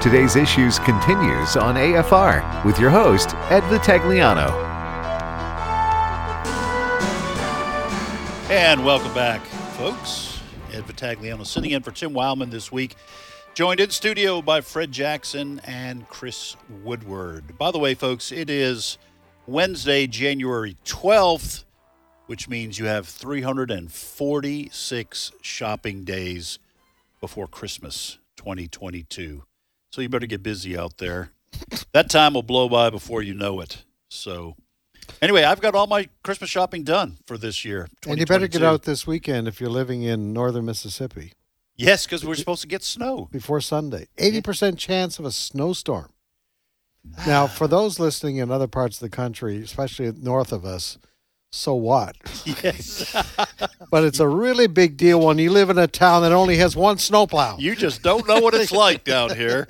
Today's Issues continues on AFR with your host, Ed Vitagliano. And welcome back, folks. Ed Vitagliano sitting in for Tim Wildmon this week. Joined in studio by Fred Jackson and Chris Woodward. By the way, folks, it is Wednesday, January 12th, which means you have 346 shopping days before Christmas 2022. So you better get busy out there. That time will blow by before you know it. So, anyway, I've got all my Christmas shopping done for this year. And you better get out this weekend if you're living in northern Mississippi Yes, because we're supposed to get snow. before Sunday. 80% chance of a snowstorm. Now, for those listening in other parts of the country, especially north of us, so what? Yes. But it's a really big deal when you live in a town that only has one snowplow. You just don't know what it's like down here.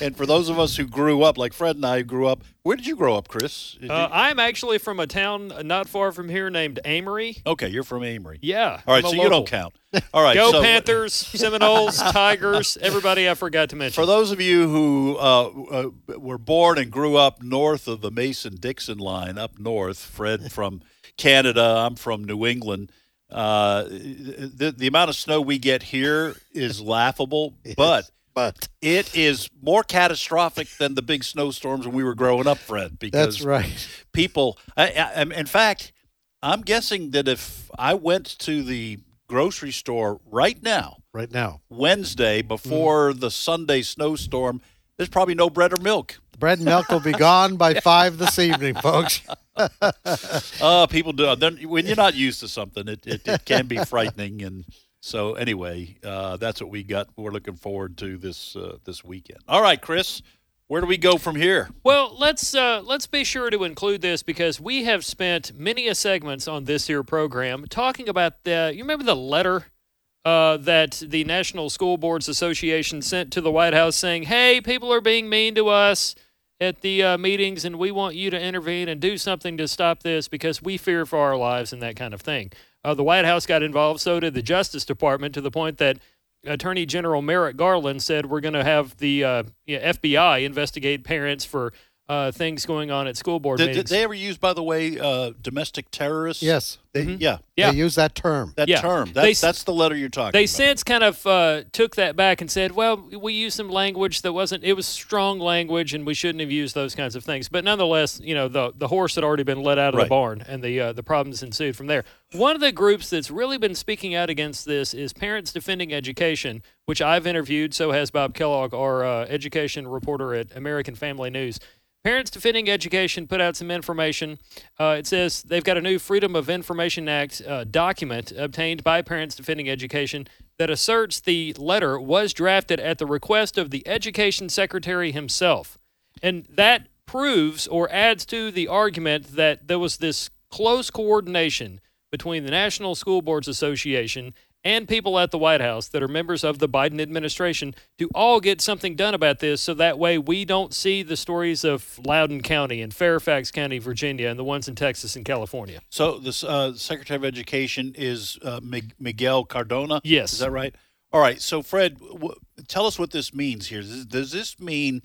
And for those of us who grew up, like Fred and I grew up, where did you grow up, Chris? Uh, you- I'm actually from a town not far from here named Amory. okay, you're from Amory. Yeah. All right, I'm so you don't count. All right, Go so Panthers, Seminoles, Tigers, everybody I forgot to mention. For those of you who uh, uh, were born and grew up north of the Mason Dixon line, up north, Fred from Canada, I'm from New England. Uh, the, the amount of snow we get here is laughable, but but it is more catastrophic than the big snowstorms when we were growing up, Fred. Because that's right. people, I, I, in fact, I'm guessing that if I went to the grocery store right now, Right now. Wednesday before the Sunday snowstorm, there's probably no bread or milk. Bread and milk will be gone by five this evening, folks. Uh, people do. Then when you're not used to something, it, it, it can be frightening. And so, anyway, uh, that's what we got. We're looking forward to this uh, this weekend. All right, Chris, where do we go from here? Well, let's uh, let's be sure to include this because we have spent many a segments on this here program talking about the. You remember the letter uh, that the National School Boards Association sent to the White House saying, "Hey, people are being mean to us at the uh, meetings, and we want you to intervene and do something to stop this because we fear for our lives and that kind of thing." Uh, the White House got involved, so did the Justice Department, to the point that Attorney General Merrick Garland said we're going to have the uh, FBI investigate parents for uh, things going on at school board Did, meetings. did they ever use, by the way, uh, domestic terrorists? Yes. They, Yeah, yeah, They use that term. that Yeah. term. That, They that's the letter you're talking they about. since kind of uh, took that back and said, well, we used some language that wasn't, it was strong language and we shouldn't have used those kinds of things. But nonetheless, you know, the, the horse had already been let out of Right. the barn and the, uh, the problems ensued from there. One of the groups that's really been speaking out against this is Parents Defending Education, which I've interviewed. So has Bob Kellogg, our uh, education reporter at American Family News. Parents Defending Education put out some information. Uh, it says they've got a new Freedom of Information Act uh, document obtained by Parents Defending Education that asserts the letter was drafted at the request of the Education Secretary himself. And that proves or adds to the argument that there was this close coordination between the National School Boards Association and people at the White House that are members of the Biden administration to all get something done about this so that way we don't see the stories of Loudoun County and Fairfax County, Virginia, and the ones in Texas and California. So the uh, Secretary of Education is uh, Miguel Cardona. Yes. is that right? All right. So Fred, w- tell us what this means here. Does, does this mean?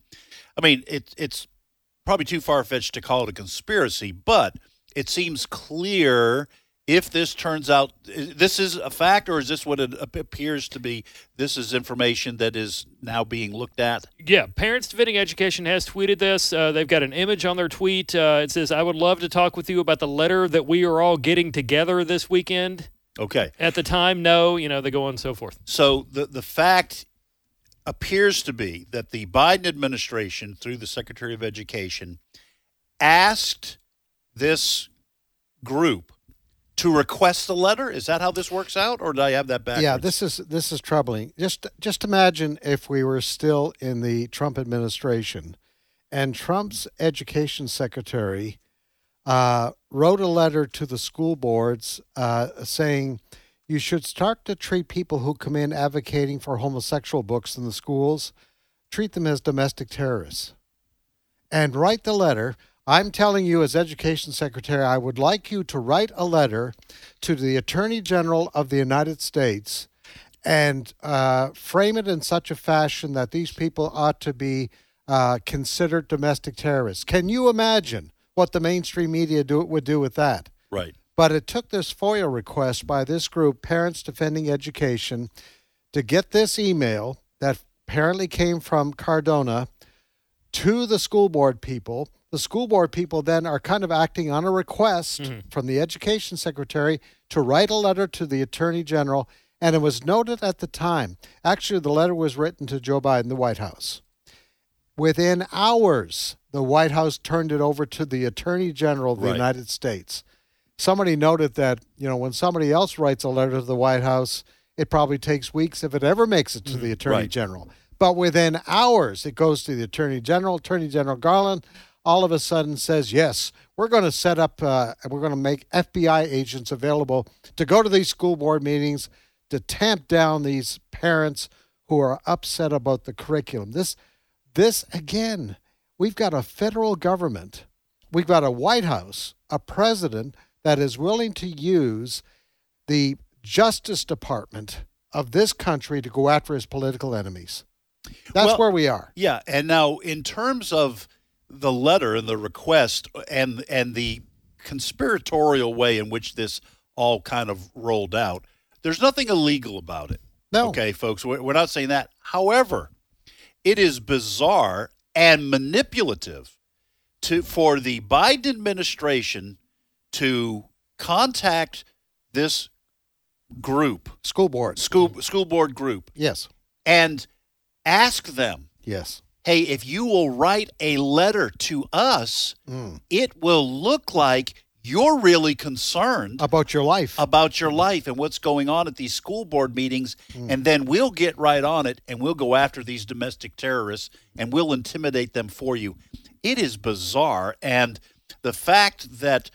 I mean, it, it's probably too far fetched to call it a conspiracy, but it seems clear. If this turns out, this is a fact, or is this what it appears to be? This is information that is now being looked at. Yeah, Parents Defending Education has tweeted this. Uh, they've got an image on their tweet. Uh, it says, I would love to talk with you about the letter that we are all getting together this weekend. Okay. At the time, no, you know, they go on and so forth. So the the fact appears to be that the Biden administration, through the Secretary of Education, asked this group to request a letter. Is that how this works out, or did I have that backwards? Yeah, this is this is troubling. Just just imagine if we were still in the Trump administration, and Trump's education secretary uh, wrote a letter to the school boards uh, saying you should start to treat people who come in advocating for homosexual books in the schools, treat them as domestic terrorists, and write the letter. I'm telling you, as education secretary, I would like you to write a letter to the Attorney General of the United States and uh, frame it in such a fashion that these people ought to be uh, considered domestic terrorists. Can you imagine what the mainstream media do, would do with that? Right. But it took this FOIA request by this group, Parents Defending Education, to get this email that apparently came from Cardona to the school board people. The school board people then are kind of acting on a request Mm-hmm. from the education secretary to write a letter to the attorney general. And it was noted at the time, actually, the letter was written to Joe Biden, the White House. Within hours, the White House turned it over to the attorney general of the Right. United States. Somebody noted that, you know, when somebody else writes a letter to the White House, it probably takes weeks if it ever makes it to the attorney Right. general. But within hours, it goes to the attorney general. Attorney General Garland all of a sudden says, yes, we're going to set up, uh, we're going to make FBI agents available to go to these school board meetings to tamp down these parents who are upset about the curriculum. This, this again, we've got a federal government, we've got a White House, a president that is willing to use the Justice Department of this country to go after his political enemies. That's Well- where we are. Yeah, and now in terms of the letter and the request and and the conspiratorial way in which this all kind of rolled out, there's nothing illegal about it. No. Okay, folks, we're we're not saying that. However, it is bizarre and manipulative to for the Biden administration to contact this group, School board. school school board group, Yes. and ask them Yes. hey, if you will write a letter to us, Mm. it will look like you're really concerned About your life. about your life and what's going on at these school board meetings. And then we'll get right on it and we'll go after these domestic terrorists and we'll intimidate them for you. It is bizarre. And the fact that,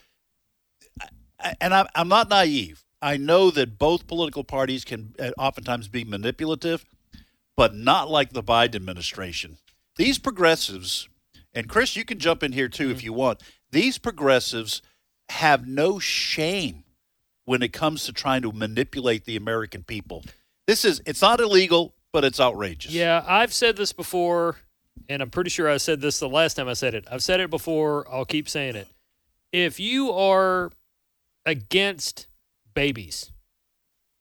and I'm, I'm not naive, I know that both political parties can uh, oftentimes be manipulative, but not like the Biden administration. These progressives, and Chris, you can jump in here too if you want. These progressives have no shame when it comes to trying to manipulate the American people. This is it's not illegal, but it's outrageous. Yeah, I've said this before, and I'm pretty sure I said this the last time I said it. I've said it before. I'll keep saying it. If you are against babies,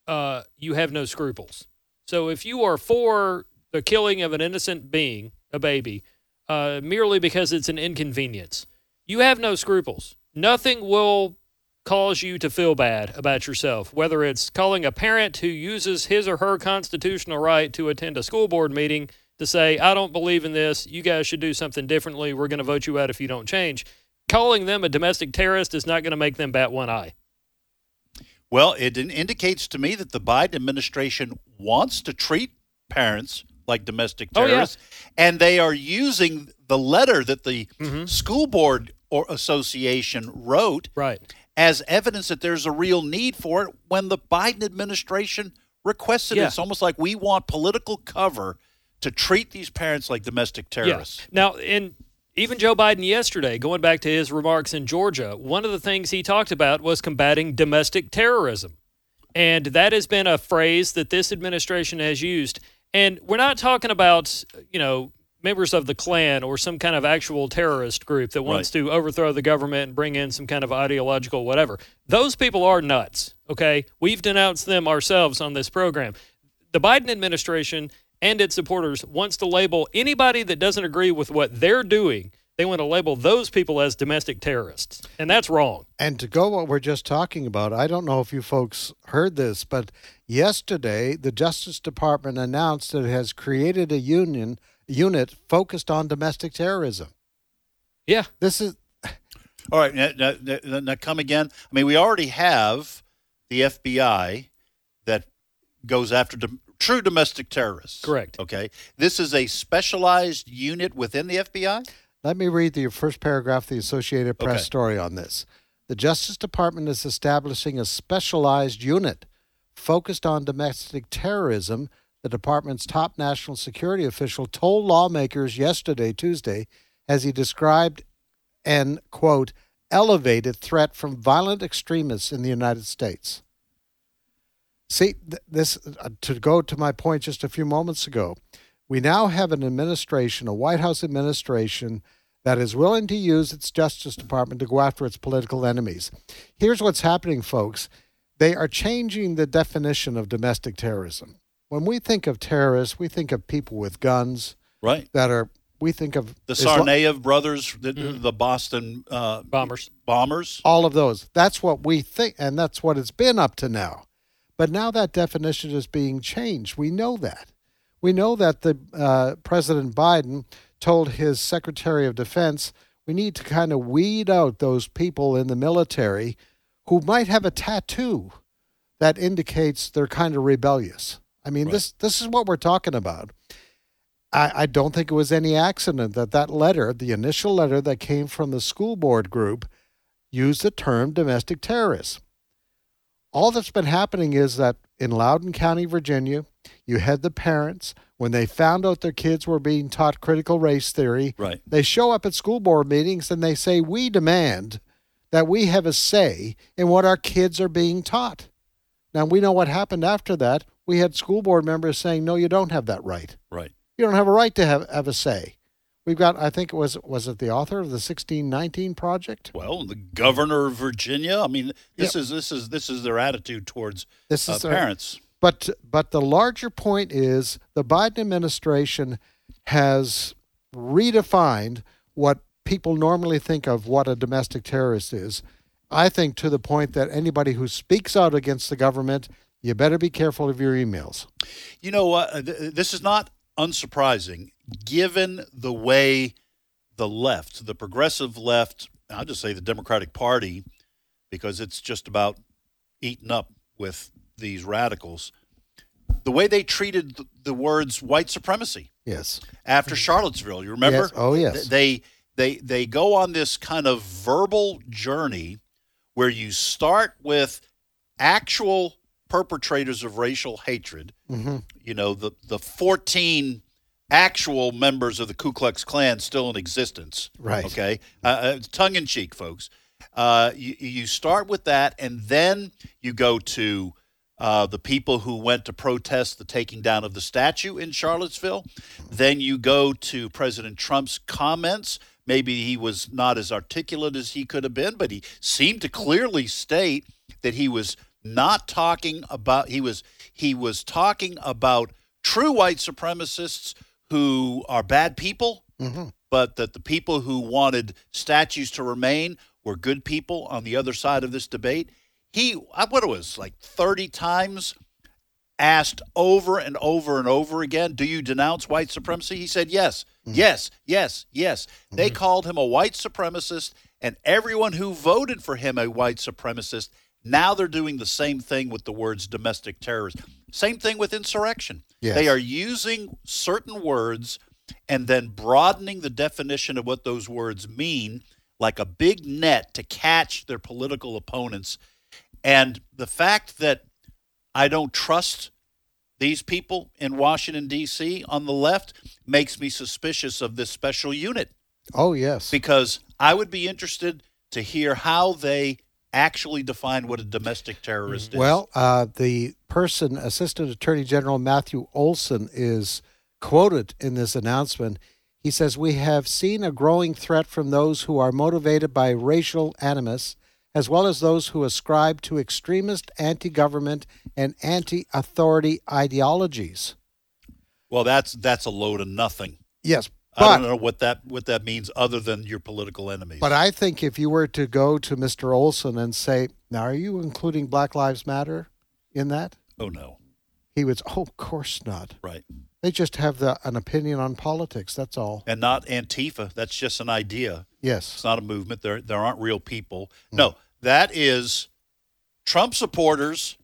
uh, you have no scruples. So if you are for the killing of an innocent being, a baby, uh, merely because it's an inconvenience, you have no scruples. Nothing will cause you to feel bad about yourself, whether it's calling a parent who uses his or her constitutional right to attend a school board meeting to say, I don't believe in this, you guys should do something differently, we're going to vote you out if you don't change. Calling them a domestic terrorist is not going to make them bat one eye. Well, it indicates to me that the Biden administration wants to treat parents like domestic Oh, yeah. terrorists, and they are using the letter that the Mhm. school board or association wrote Right. as evidence that there's a real need for it when the Biden administration requested Yeah. it. It's almost like we want political cover to treat these parents like domestic terrorists. Yeah. Now, and even Joe Biden yesterday, going back to his remarks in Georgia, one of the things he talked about was combating domestic terrorism. And that has been a phrase that this administration has used. And we're not talking about, you know, members of the Klan or some kind of actual terrorist group that wants to overthrow the government and bring in some kind of ideological whatever. Those people are nuts, okay? We've denounced them ourselves on this program. The Biden administration and its supporters wants to label anybody that doesn't agree with what they're doing. They want to label those people as domestic terrorists, and that's wrong. And to go what we're just talking about, I don't know if you folks heard this, but yesterday the Justice Department announced that it has created a union unit focused on domestic terrorism. Yeah, This is All right, now, now, now- now come again. I mean, we already have the FBI that goes after dom- true domestic terrorists. Correct. Okay. This is a specialized unit within the FBI? Let me read the first paragraph of the Associated Press Okay. story on this. The Justice Department is establishing a specialized unit focused on domestic terrorism. The department's top national security official told lawmakers yesterday, Tuesday, as he described an, quote, elevated threat from violent extremists in the United States. See, th- this uh, to go to my point just a few moments ago. We now have an administration, a White House administration, that is willing to use its Justice Department to go after its political enemies. Here's what's happening, folks. They are changing the definition of domestic terrorism. When we think of terrorists, we think of people with guns Right. that are. We think of The Isla- Tsarnaev brothers, the, the Boston uh, Bombers. bombers. all of those. That's what we think, and that's what it's been up to now. But now that definition is being changed. We know that. We know that the uh, President Biden told his Secretary of Defense we need to kind of weed out those people in the military who might have a tattoo that indicates they're kind of rebellious. I mean, this this is what we're talking about. I, I don't think it was any accident that that letter, the initial letter that came from the school board group, used the term domestic terrorists. All that's been happening is that in Loudoun County, Virginia, you had the parents, when they found out their kids were being taught critical race theory, Right. they show up at school board meetings and they say, We demand that we have a say in what our kids are being taught. Now, we know what happened after that. We had school board members saying, No, you don't have that right. Right. You don't have a right to have, have a say. We've got, I think it was, was it the author of the 1619 Project? Well, the governor of Virginia. I mean, this is this is this is their attitude towards This uh, is their- parents. But but the larger point is the Biden administration has redefined what people normally think of what a domestic terrorist is. I think to the point that anybody who speaks out against the government, you better be careful of your emails. You know what? Uh, th- this is not unsurprising, given the way the left, the progressive left, I'll just say the Democratic Party, because it's just about eaten up with these radicals, the way they treated the, words white supremacy Yes. after Charlottesville. You remember? Yes. Oh, yes. They they they go on this kind of verbal journey where you start with actual perpetrators of racial hatred. hmm You know, the the 14 actual members of the Ku Klux Klan still in existence. Right. Okay. Uh, uh, tongue in cheek, folks. Uh, you, you start with that, and then you go to uh, the people who went to protest the taking down of the statue in Charlottesville. Then you go to President Trump's comments. Maybe he was not as articulate as he could have been, but he seemed to clearly state that he was not talking about he was he was talking about true white supremacists who are bad people hmm but that the people who wanted statues to remain were good people on the other side of this debate. He, I- what it was, like 30 times asked over and over and over again, Do you denounce white supremacy? He said, Yes, mm-hmm. yes, yes, yes. They mm-hmm. called him a white supremacist, and everyone who voted for him a white supremacist. Now they're doing the same thing with the words domestic terrorism. Same thing with insurrection. Yes. They are using certain words and then broadening the definition of what those words mean like a big net to catch their political opponents. And the fact that I don't trust these people in Washington, D.C. on the left makes me suspicious of this special unit Oh, yes. because I would be interested to hear how they actually define what a domestic terrorist is. Well, uh, the person, Assistant Attorney General Matthew Olsen, is quoted in this announcement. He says, We have seen a growing threat from those who are motivated by racial animus, as well as those who ascribe to extremist anti government and anti authority ideologies. well, that's that's a load of nothing. Yes, I don't know what that what that means other than your political enemies. But I think if you were to go to Mr. Olsen and say, now, are you including Black Lives Matter in that? oh no, He would, oh, of course not. right. They just have the, an opinion on politics. That's all. And not Antifa. That's just an idea. Yes. It's not a movement. There there aren't real people. Hmm. No, that is Trump supporters,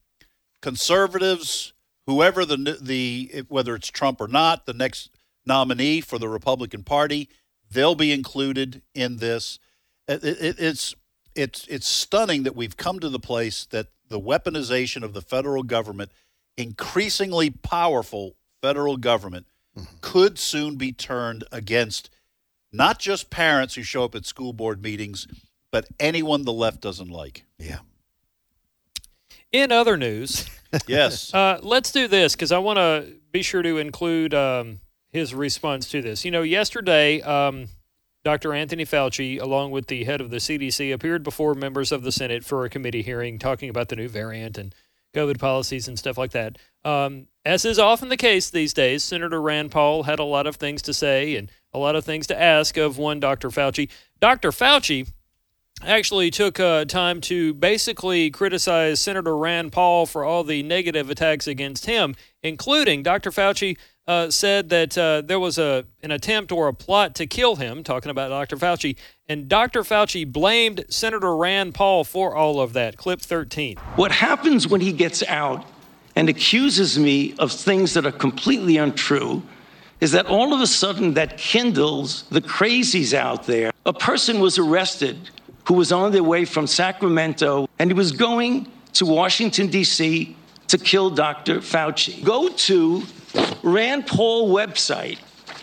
conservatives, whoever the the whether it's Trump or not, the next nominee for the Republican Party, they'll be included in this. It, it, it's it's it's stunning that we've come to the place that the weaponization of the federal government, increasingly powerful federal government, could soon be turned against not just parents who show up at school board meetings, but anyone the left doesn't like. Yeah. In other news, Yes. Uh, let's do this because I want to be sure to include um, his response to this. You know, yesterday, um, Dr. Anthony Fauci, along with the head of the CDC, appeared before members of the Senate for a committee hearing talking about the new variant and COVID policies and stuff like that. Um, as is often the case these days, Senator Rand Paul had a lot of things to say and a lot of things to ask of one Dr. Fauci. Dr. Fauci actually took uh, time to basically criticize Senator Rand Paul for all the negative attacks against him, including Dr. Fauci uh, said that uh, there was a an attempt or a plot to kill him, talking about Dr. Fauci, and Dr. Fauci blamed Senator Rand Paul for all of that. Clip 13. What happens when he gets out and accuses me of things that are completely untrue is that all of a sudden that kindles the crazies out there. A person was arrested who was on their way from Sacramento and he was going to Washington, D.C. to kill Dr. Fauci. Go to Rand Paul website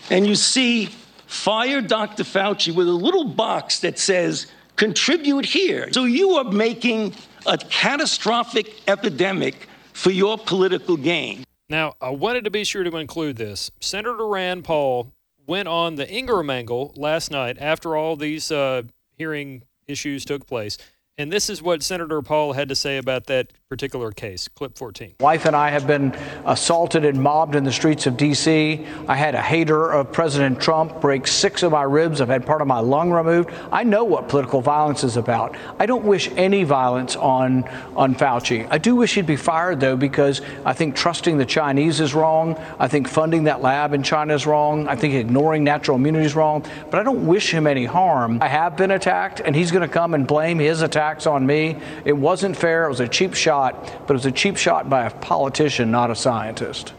and you see fire Dr. Fauci with a little box that says contribute here. So you are making a catastrophic epidemic for your political gain. Now, I wanted to be sure to include this. Senator Rand Paul went on the Ingraham angle last night after all these uh, hearing issues took place. And this is what Senator Paul had to say about that particular case. Clip 14. Wife and I have been assaulted and mobbed in the streets of D.C. I had a hater of President Trump break six of my ribs. I've had part of my lung removed. I know what political violence is about. I don't wish any violence on on Fauci. I do wish he'd be fired though because I think trusting the Chinese is wrong. I think funding that lab in China is wrong. I think ignoring natural immunity is wrong. But I don't wish him any harm. I have been attacked, and he's going to come and blame his attacks on me. It wasn't fair. It was a cheap shot but it was a cheap shot by a politician, not a scientist.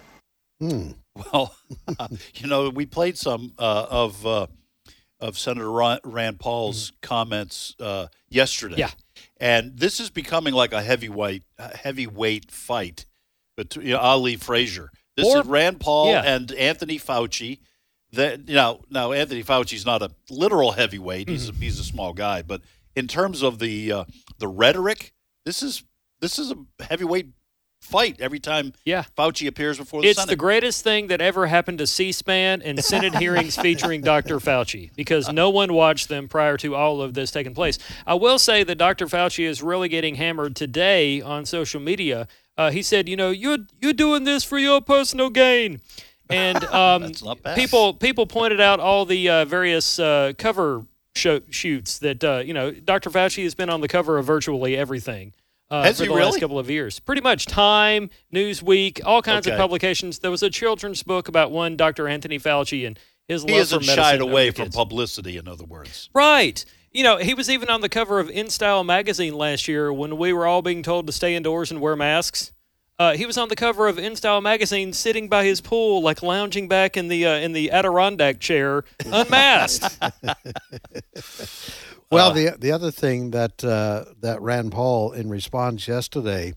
Hmm. Well, you know, we played some uh, of uh, of Senator Rand Paul's comments uh, yesterday. Yeah, and this is becoming like a heavyweight heavyweight fight between you know, Ali Frazier. This Or- is Rand Paul yeah. and Anthony Fauci. That you know, now Anthony Fauci's not a literal heavyweight; he's a, he's a small guy. But in terms of the uh, the rhetoric, this is this is a heavyweight fight every time Yeah. Fauci appears before the It's Senate. the greatest thing that ever happened to C-SPAN and Senate hearings featuring Dr. Fauci because no one watched them prior to all of this taking place. I will say that Dr. Fauci is really getting hammered today on social media. Uh, he said, "You know, you're you're doing this for your personal gain," and um, That's not bad. people people pointed out all the uh, various uh, cover show, shoots that uh, you know Dr. Fauci has been on the cover of virtually everything. Uh, for he the last couple of years, pretty much Time, Newsweek, all kinds Okay. of publications. There was a children's book about one Dr. Anthony Fauci and his he love isn't for medicine shied away from publicity. In other words, Right. You know, he was even on the cover of In Style magazine last year when we were all being told to stay indoors and wear masks. Uh, he was on the cover of In Style magazine, sitting by his pool, like lounging back in the uh, in the Adirondack chair, unmasked. Well, the the other thing that uh, that Rand Paul, in response yesterday,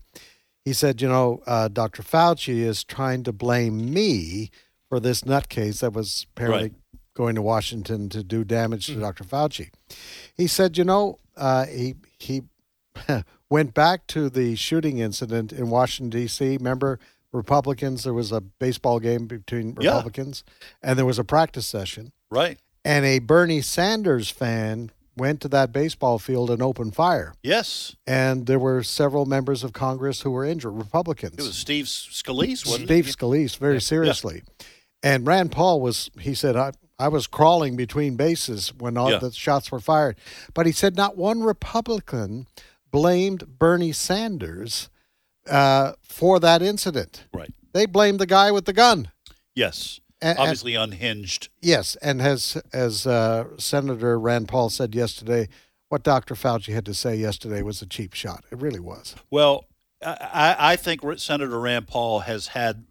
he said, you know, uh, Dr. Fauci is trying to blame me for this nutcase that was apparently Right. going to Washington to do damage to Dr. Fauci. He said, you know, uh, he he went back to the shooting incident in Washington D.C. Remember, Republicans? There was a baseball game between Yeah. Republicans, and there was a practice session right? and a Bernie Sanders fan went to that baseball field and opened fire. Yes, And there were several members of Congress who were injured, Republicans. it was Steve Scalise, wasn't Steve it? Scalise, very seriously. And Rand Paul was, he said, I, I was crawling between bases when all Yeah. the shots were fired. But he said not one Republican blamed Bernie Sanders uh, for that incident. Right. They blamed the guy with the gun. Yes. And- Obviously unhinged. Yes, and as as uh, Senator Rand Paul said yesterday, what Dr. Fauci had to say yesterday was a cheap shot. It really was. Well, I, I think Senator Rand Paul has had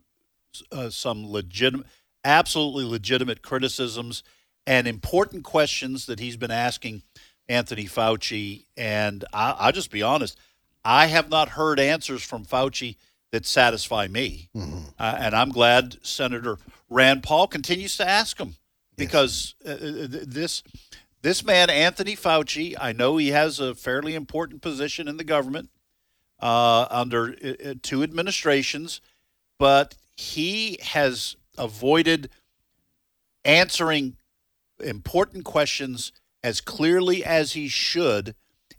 uh, some legitimate, absolutely legitimate criticisms and important questions that he's been asking Anthony Fauci. And I, I'll just be honest, I have not heard answers from Fauci that satisfy me. Uh, and I'm glad Senator Rand Paul continues to ask him because uh, uh, this this man Anthony Fauci, I know he has a fairly important position in the government. uh, under uh, two administrations, but he has avoided answering important questions as clearly as he should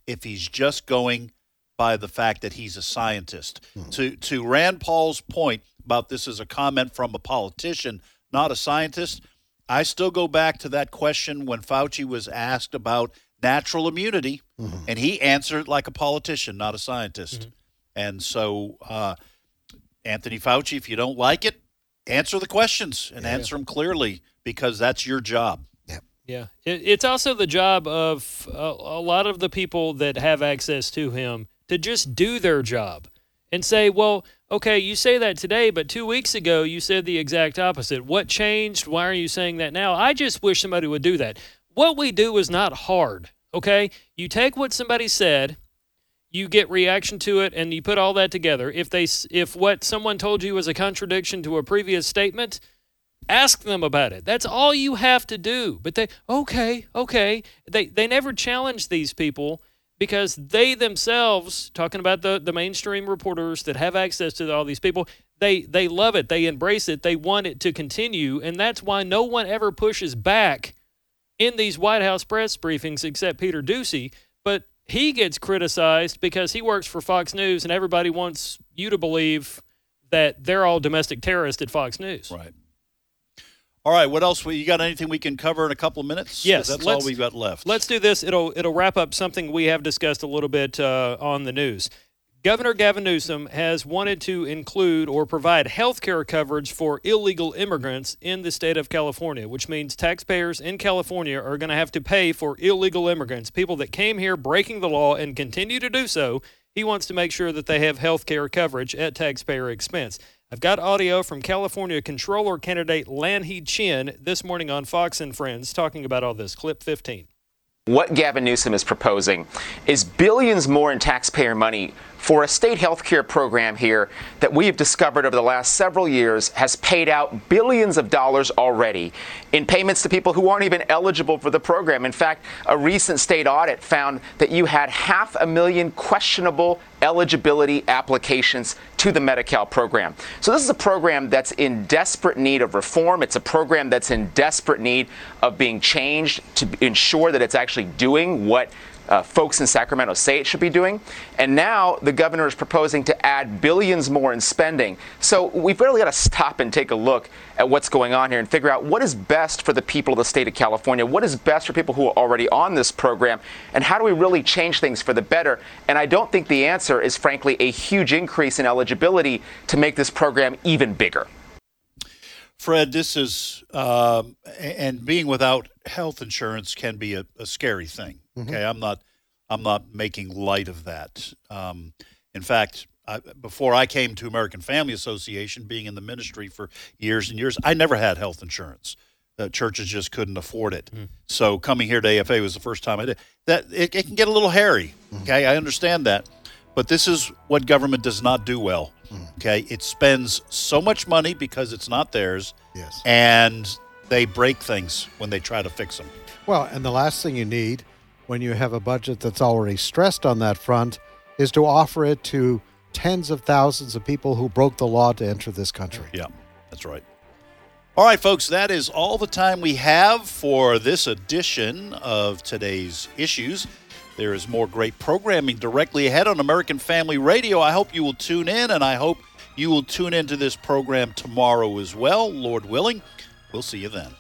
if he's just going by the fact that he's a scientist. Mm-hmm. To to Rand Paul's point about this as a comment from a politician, not a scientist, I still go back to that question when Fauci was asked about natural immunity, mm-hmm. and he answered like a politician, not a scientist. Mm-hmm. And so, uh, Anthony Fauci, if you don't like it, answer the questions and yeah. answer them clearly because that's your job. Yeah, it, it's also the job of a, a lot of the people that have access to him to just do their job and say, well, okay, you say that today, but two weeks ago you said the exact opposite. What changed? Why are you saying that now? I just wish somebody would do that. What we do is not hard, okay? You take what somebody said, you get reaction to it, and you put all that together. If they, if what someone told you was a contradiction to a previous statement, ask them about it. That's all you have to do. But they, okay, okay, they they never challenge these people because they themselves, talking about the, the mainstream reporters that have access to all these people, they, they love it. They embrace it. They want it to continue. And that's why no one ever pushes back in these White House press briefings except Peter Doocy. But he gets criticized because he works for Fox News and everybody wants you to believe that they're all domestic terrorists at Fox News. Right. All right, what else? We you got anything we can cover in a couple of minutes? Yes, that's all we've got left. Let's do this. It'll it'll wrap up something we have discussed a little bit uh, on the news. Governor Gavin Newsom has wanted to include or provide health care coverage for illegal immigrants in the state of California, which means taxpayers in California are going to have to pay for illegal immigrants, people that came here breaking the law and continue to do so. He wants to make sure that they have health care coverage at taxpayer expense. I've got audio from California controller candidate Lanhee Chen this morning on Fox and Friends talking about all this. Clip 15. What Gavin Newsom is proposing is billions more in taxpayer money for a state health care program here that we have discovered over the last several years has paid out billions of dollars already in payments to people who aren't even eligible for the program. In fact, a recent state audit found that you had half a million questionable eligibility applications to the Medi-Cal program. So this is a program that's in desperate need of reform. It's a program that's in desperate need of being changed to ensure that it's actually doing what uh, folks in Sacramento say it should be doing. And now the governor is proposing to add billions more in spending. So we've really got to stop and take a look at what's going on here and figure out what is best for the people of the state of California, what is best for people who are already on this program, and how do we really change things for the better. And I don't think the answer is, frankly, a huge increase in eligibility to make this program even bigger. Fred, this is, um, and being without health insurance can be a, a scary thing. Mm-hmm. Okay, I'm not, I'm not making light of that. Um, in fact, I, before I came to American Family Association, being in the ministry for years and years, I never had health insurance. Uh, churches just couldn't afford it. Mm. So coming here to AFA was the first time I did. That it, it can get a little hairy. Mm. Okay, I understand that, but this is what government does not do well. Mm. Okay, it spends so much money because it's not theirs. Yes, and they break things when they try to fix them. Well, and the last thing you need when you have a budget that's already stressed on that front is to offer it to tens of thousands of people who broke the law to enter this country. Yeah, that's right. All right, folks, that is all the time we have for this edition of today's issues. There is more great programming directly ahead on American Family Radio. I hope you will tune in, and I hope you will tune into this program tomorrow as well, Lord willing. We'll see you then.